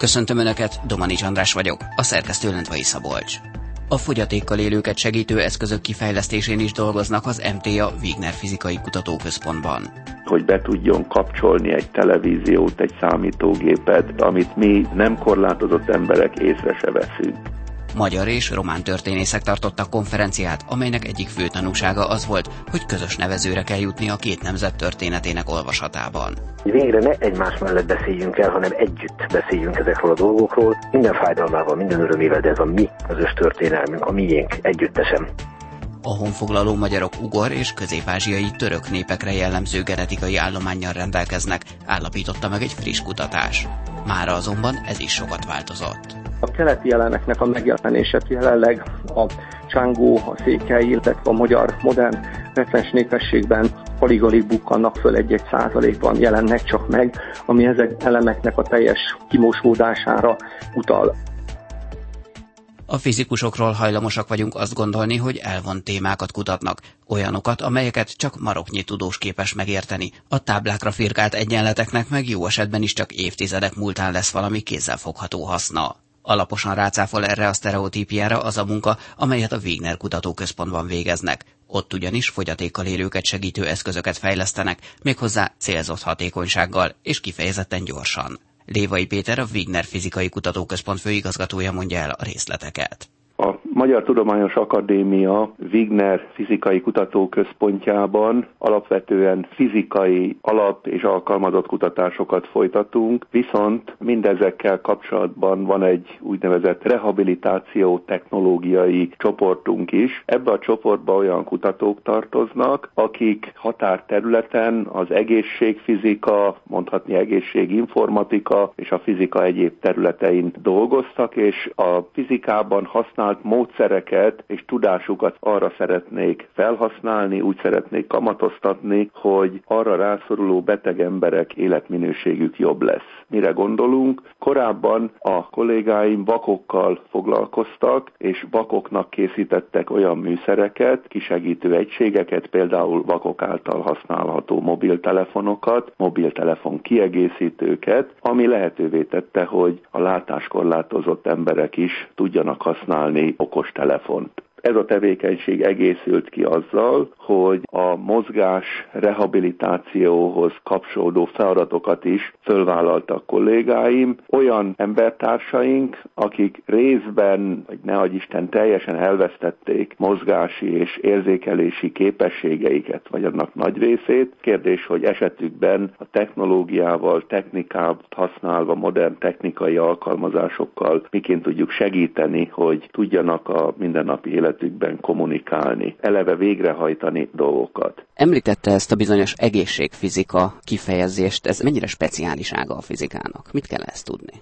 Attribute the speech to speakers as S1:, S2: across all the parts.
S1: Köszöntöm Önöket, Domanics András vagyok, a szerkesztő Lendvai Szabolcs. A fogyatékkal élőket segítő eszközök kifejlesztésén is dolgoznak az MTA Wigner Fizikai Kutatóközpontban.
S2: Hogy be tudjon kapcsolni egy televíziót, egy számítógépet, amit mi nem korlátozott emberek észre se veszünk.
S1: Magyar és román történészek tartottak konferenciát, amelynek egyik fő tanúsága az volt, hogy közös nevezőre kell jutni a két nemzet történetének olvasatában.
S3: Végre ne egymás mellett beszéljünk el, hanem együtt beszéljünk ezekről a dolgokról, minden fájdalmával, minden örömével, de ez a mi közös történelmünk, a miénk együttesen.
S1: A honfoglaló magyarok ugor és közép-ázsiai török népekre jellemző genetikai állományjal rendelkeznek, állapította meg egy friss kutatás. Mára azonban ez is sokat változott.
S4: A keleti jeleneknek a megjelenése jelenleg a csángó, a székely, illetve a magyar modern retens népességben alig alig bukkannak föl egy-egy százalékban jelennek csak meg, ami ezek elemeknek a teljes kimosódására utal.
S1: A fizikusokról hajlamosak vagyunk azt gondolni, hogy elvon témákat kutatnak, olyanokat, amelyeket csak maroknyi tudós képes megérteni. A táblákra firkált egyenleteknek meg jó esetben is csak évtizedek múltán lesz valami kézzelfogható haszna. Alaposan rácáfol erre a sztereotípiára az a munka, amelyet a Wigner Kutatóközpontban végeznek. Ott ugyanis fogyatékkal élőket segítő eszközöket fejlesztenek, méghozzá célzott hatékonysággal és kifejezetten gyorsan. Lévai Péter, a Wigner Fizikai Kutatóközpont főigazgatója mondja el a részleteket.
S2: A Magyar Tudományos Akadémia Wigner Fizikai Kutatóközpontjában alapvetően fizikai alap- és alkalmazott kutatásokat folytatunk, viszont mindezekkel kapcsolatban van egy úgynevezett rehabilitáció technológiai csoportunk is. Ebbe a csoportba olyan kutatók tartoznak, akik határterületen az egészségfizika, mondhatni egészséginformatika és a fizika egyéb területein dolgoztak, és a fizikában használt mód módszereket és tudásukat arra szeretnék felhasználni, úgy szeretnék kamatoztatni, hogy arra rászoruló beteg emberek életminőségük jobb lesz. Mire gondolunk? Korábban a kollégáim vakokkal foglalkoztak, és vakoknak készítettek olyan műszereket, kisegítő egységeket, például vakok által használható mobiltelefonokat, mobiltelefon kiegészítőket, ami lehetővé tette, hogy a látáskorlátozott emberek is tudjanak használni okostelefont. Ez a tevékenység egészült ki azzal, hogy a mozgás rehabilitációhoz kapcsolódó feladatokat is fölvállaltak kollégáim, olyan embertársaink, akik részben, vagy ne Isten, teljesen elvesztették mozgási és érzékelési képességeiket, vagy annak nagy részét. Kérdés, hogy esetükben a technológiával, technikát használva, modern technikai alkalmazásokkal miként tudjuk segíteni, hogy tudjanak a mindennapi élet életükben kommunikálni, eleve végrehajtani dolgokat.
S1: Említette ezt a bizonyos egészségfizika kifejezést, ez mennyire speciális ága a fizikának? Mit kell ezt tudni?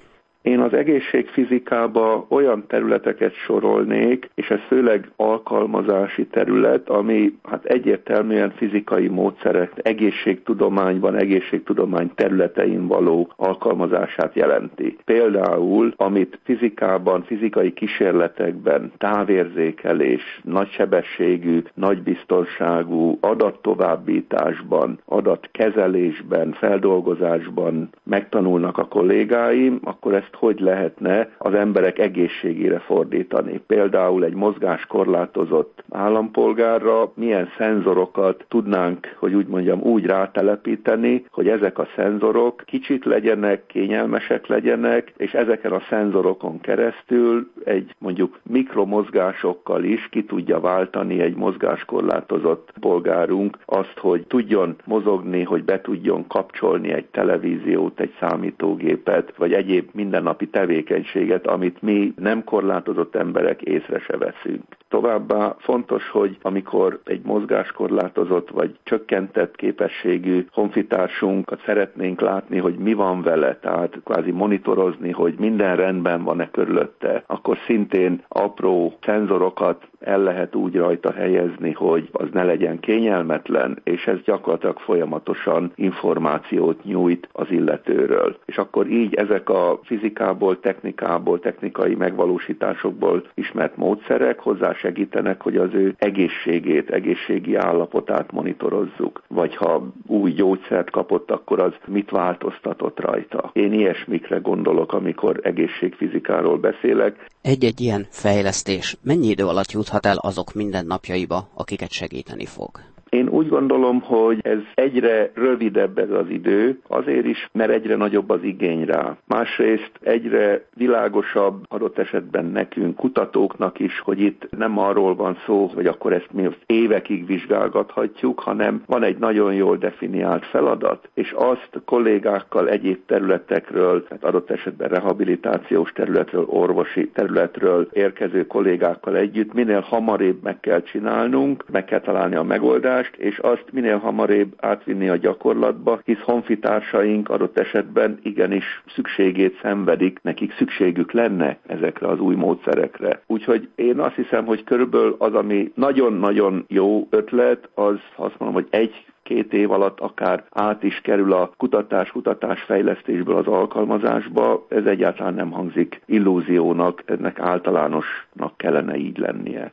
S2: Az egészségfizikába olyan területeket sorolnék, és ez főleg alkalmazási terület, ami hát egyértelműen fizikai módszerek egészségtudományban, egészségtudomány területein való alkalmazását jelenti. Például, amit fizikában, fizikai kísérletekben távérzékelés, nagysebességű, nagybiztonságú adattovábbításban, adatkezelésben, feldolgozásban megtanulnak a kollégáim, akkor ezt hogy lehetne az emberek egészségére fordítani. Például egy mozgáskorlátozott állampolgárra milyen szenzorokat tudnánk, hogy úgy mondjam, úgy rátelepíteni, hogy ezek a szenzorok kicsit legyenek, kényelmesek legyenek, és ezeken a szenzorokon keresztül egy mondjuk mikromozgásokkal is ki tudja váltani egy mozgáskorlátozott polgárunk azt, hogy tudjon mozogni, hogy be tudjon kapcsolni egy televíziót, egy számítógépet, vagy egyéb minden mindennapi tevékenységet, amit mi nem korlátozott emberek észre se veszünk. Továbbá fontos, hogy amikor egy mozgáskorlátozott vagy csökkentett képességű honfitársunkat szeretnénk látni, hogy mi van vele, tehát kvázi monitorozni, hogy minden rendben van-e körülötte, akkor szintén apró szenzorokat el lehet úgy rajta helyezni, hogy az ne legyen kényelmetlen, és ez gyakorlatilag folyamatosan információt nyújt az illetőről. És akkor így ezek a fizikából, technikából, technikai megvalósításokból ismert módszerek hozzásegítenek, hogy az ő egészségét, egészségi állapotát monitorozzuk. Vagy ha új gyógyszert kapott, akkor az mit változtatott rajta. Én ilyesmikre gondolok, amikor egészségfizikáról beszélek.
S1: Egy-egy ilyen fejlesztés mennyi idő alatt juthat el azok mindennapjaiba, akiket segíteni fog?
S2: Én úgy gondolom, hogy ez egyre rövidebb ez az idő, azért is, mert egyre nagyobb az igény rá. Másrészt egyre világosabb adott esetben nekünk, kutatóknak is, hogy itt nem arról van szó, hogy akkor ezt mi évekig vizsgálgathatjuk, hanem van egy nagyon jól definiált feladat, és azt kollégákkal egyéb területekről, tehát adott esetben rehabilitációs területről, orvosi területről érkező kollégákkal együtt minél hamarabb meg kell csinálnunk, meg kell találni a megoldást, tudást, és azt minél hamarabb átvinni a gyakorlatba, hisz honfitársaink adott esetben igenis szükségét szenvedik, nekik szükségük lenne ezekre az új módszerekre. Úgyhogy én azt hiszem, hogy körülbelül az, ami nagyon-nagyon jó ötlet, az azt mondom, hogy egy két év alatt akár át is kerül a kutatás-kutatás fejlesztésből az alkalmazásba, ez egyáltalán nem hangzik illúziónak, ennek általánosnak kellene így lennie.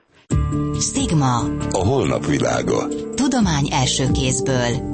S5: Stigma.
S6: A holnap világa.
S5: Tudomány első kézből.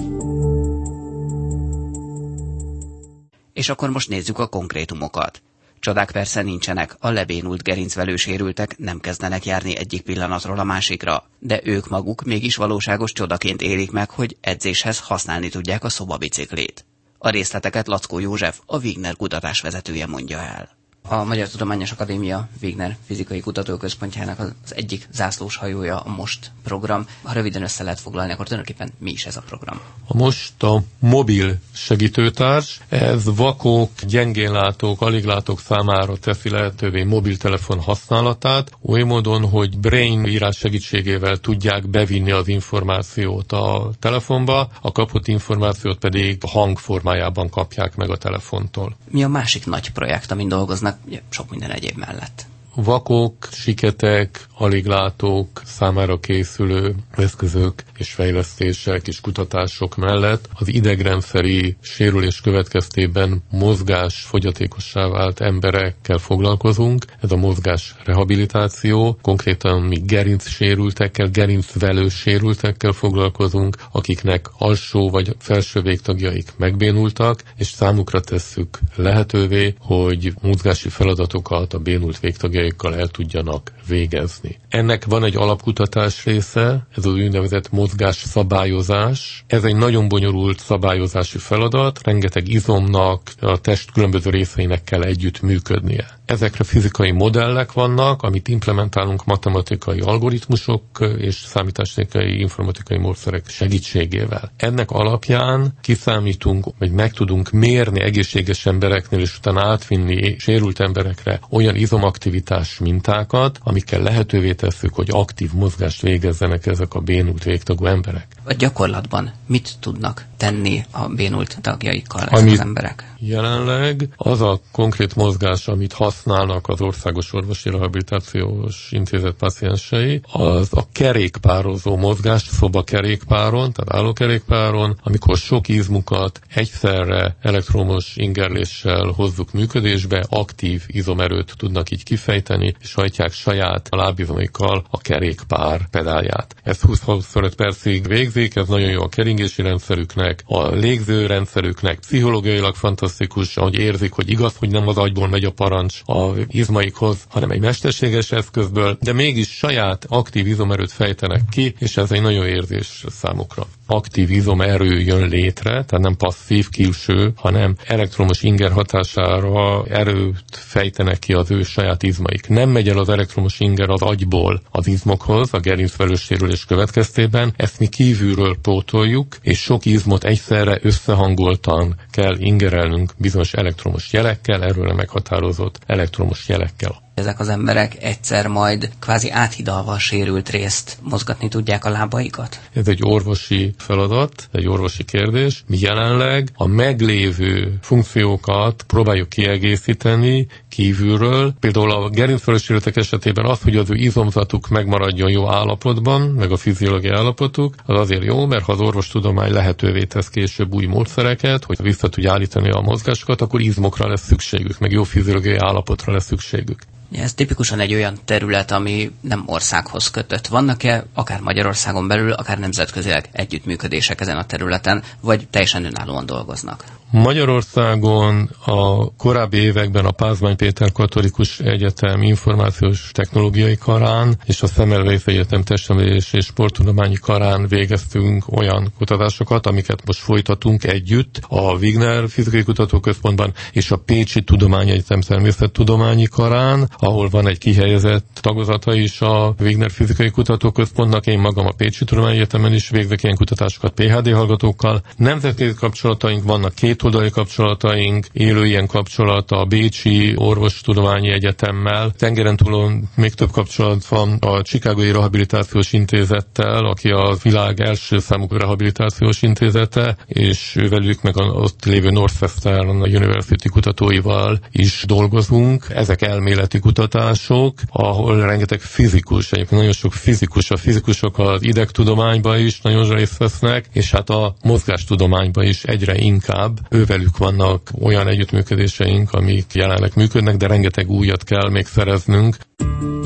S1: És akkor most nézzük a konkrétumokat. Csodák persze nincsenek, a lebénult gerincvelő sérültek nem kezdenek járni egyik pillanatról a másikra, de ők maguk mégis valóságos csodaként élik meg, hogy edzéshez használni tudják a szobabiciklét. A részleteket Lackó József, a Wigner kutatás vezetője mondja el a Magyar Tudományos Akadémia Wigner Fizikai Kutatóközpontjának az egyik zászlós hajója a MOST program. Ha röviden össze lehet foglalni, akkor tulajdonképpen mi is ez a program?
S7: A MOST a mobil segítőtárs. Ez vakok, gyengénlátók, aliglátók számára teszi lehetővé mobiltelefon használatát, oly módon, hogy brain írás segítségével tudják bevinni az információt a telefonba, a kapott információt pedig hangformájában kapják meg a telefontól.
S1: Mi a másik nagy projekt, amin dolgoznak sok minden egyéb mellett.
S7: Vakok, siketek, aliglátók számára készülő eszközök és fejlesztések és kutatások mellett az idegrendszeri sérülés következtében mozgás fogyatékossá vált emberekkel foglalkozunk. Ez a mozgás rehabilitáció, konkrétan mi gerinc sérültekkel, gerincvelő sérültekkel foglalkozunk, akiknek alsó vagy felső végtagjaik megbénultak, és számukra tesszük lehetővé, hogy mozgási feladatokat a bénult végtagjaik céljaikkal el tudjanak végezni. Ennek van egy alapkutatás része, ez az úgynevezett mozgás szabályozás. Ez egy nagyon bonyolult szabályozási feladat, rengeteg izomnak, a test különböző részeinek kell együtt működnie. Ezekre fizikai modellek vannak, amit implementálunk matematikai algoritmusok és számítástechnikai informatikai módszerek segítségével. Ennek alapján kiszámítunk, vagy meg tudunk mérni egészséges embereknél, és utána átvinni sérült emberekre olyan izomaktivitás mintákat, amikkel lehetővé tesszük, hogy aktív mozgást végezzenek ezek a bénult végtagú emberek.
S1: A gyakorlatban mit tudnak tenni a bénult tagjaikkal ezek az emberek?
S7: Jelenleg az a konkrét mozgás, amit használnak az Országos Orvosi Rehabilitációs Intézet paciensei, az a kerékpározó mozgás, szobakerékpáron, tehát állókerékpáron, amikor sok izmukat egyszerre elektromos ingerléssel hozzuk működésbe, aktív izomerőt tudnak így kifejteni, és hajtják saját lábizomaikkal a kerékpár pedálját. Ez 20-25 percig végzik, ez nagyon jó a keringési rendszerüknek, a légzőrendszerüknek, pszichológiailag fantasztikus, fantasztikus, hogy érzik, hogy igaz, hogy nem az agyból megy a parancs a izmaikhoz, hanem egy mesterséges eszközből, de mégis saját aktív izomerőt fejtenek ki, és ez egy nagyon érzés számukra aktív izomerő jön létre, tehát nem passzív külső, hanem elektromos inger hatására erőt fejtenek ki az ő saját izmaik. Nem megy el az elektromos inger az agyból az izmokhoz, a gerincvelős sérülés következtében, ezt mi kívülről pótoljuk, és sok izmot egyszerre összehangoltan kell ingerelnünk bizonyos elektromos jelekkel, erről meghatározott elektromos jelekkel.
S1: ezek az emberek egyszer majd kvázi áthidalva a sérült részt mozgatni tudják a lábaikat?
S7: Ez egy orvosi feladat, egy orvosi kérdés. Mi jelenleg a meglévő funkciókat próbáljuk kiegészíteni kívülről. Például a gerincfölösérültek esetében az, hogy az ő izomzatuk megmaradjon jó állapotban, meg a fiziológiai állapotuk, az azért jó, mert ha az orvostudomány lehetővé tesz később új módszereket, hogy vissza tudja állítani a mozgásokat, akkor izmokra lesz szükségük, meg jó fiziológiai állapotra lesz szükségük.
S1: Ez tipikusan egy olyan terület, ami nem országhoz kötött. Vannak-e akár Magyarországon belül, akár nemzetközileg együttműködések ezen a területen, vagy teljesen önállóan dolgoznak?
S7: Magyarországon a korábbi években a Pázmány Péter Katolikus Egyetem Információs Technológiai Karán és a Szemelweis Egyetem Testemelés és Sporttudományi Karán végeztünk olyan kutatásokat, amiket most folytatunk együtt a Wigner Fizikai Kutatóközpontban és a Pécsi Tudományegyetem Természettudományi Karán, ahol van egy kihelyezett tagozata is a Wigner Fizikai Kutatóközpontnak. Én magam a Pécsi Tudományegyetemen is végzek ilyen kutatásokat PHD hallgatókkal. Nemzetközi kapcsolataink vannak két kétoldali kapcsolataink, élő ilyen kapcsolat a Bécsi Orvostudományi Egyetemmel. Tengeren túlon még több kapcsolat van a Chicagói Rehabilitációs Intézettel, aki a világ első számú rehabilitációs intézete, és velük meg az ott lévő Northwestern University kutatóival is dolgozunk. Ezek elméleti kutatások, ahol rengeteg fizikus, egyébként nagyon sok fizikus, a fizikusok az idegtudományban is nagyon részt vesznek, és hát a mozgástudományban is egyre inkább ővelük vannak olyan együttműködéseink, amik jelenleg működnek, de rengeteg újat kell még szereznünk.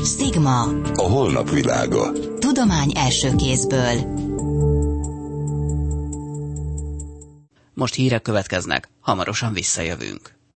S5: Stigma.
S6: A holnap világa.
S5: Tudomány első kézből.
S1: Most hírek következnek, hamarosan visszajövünk.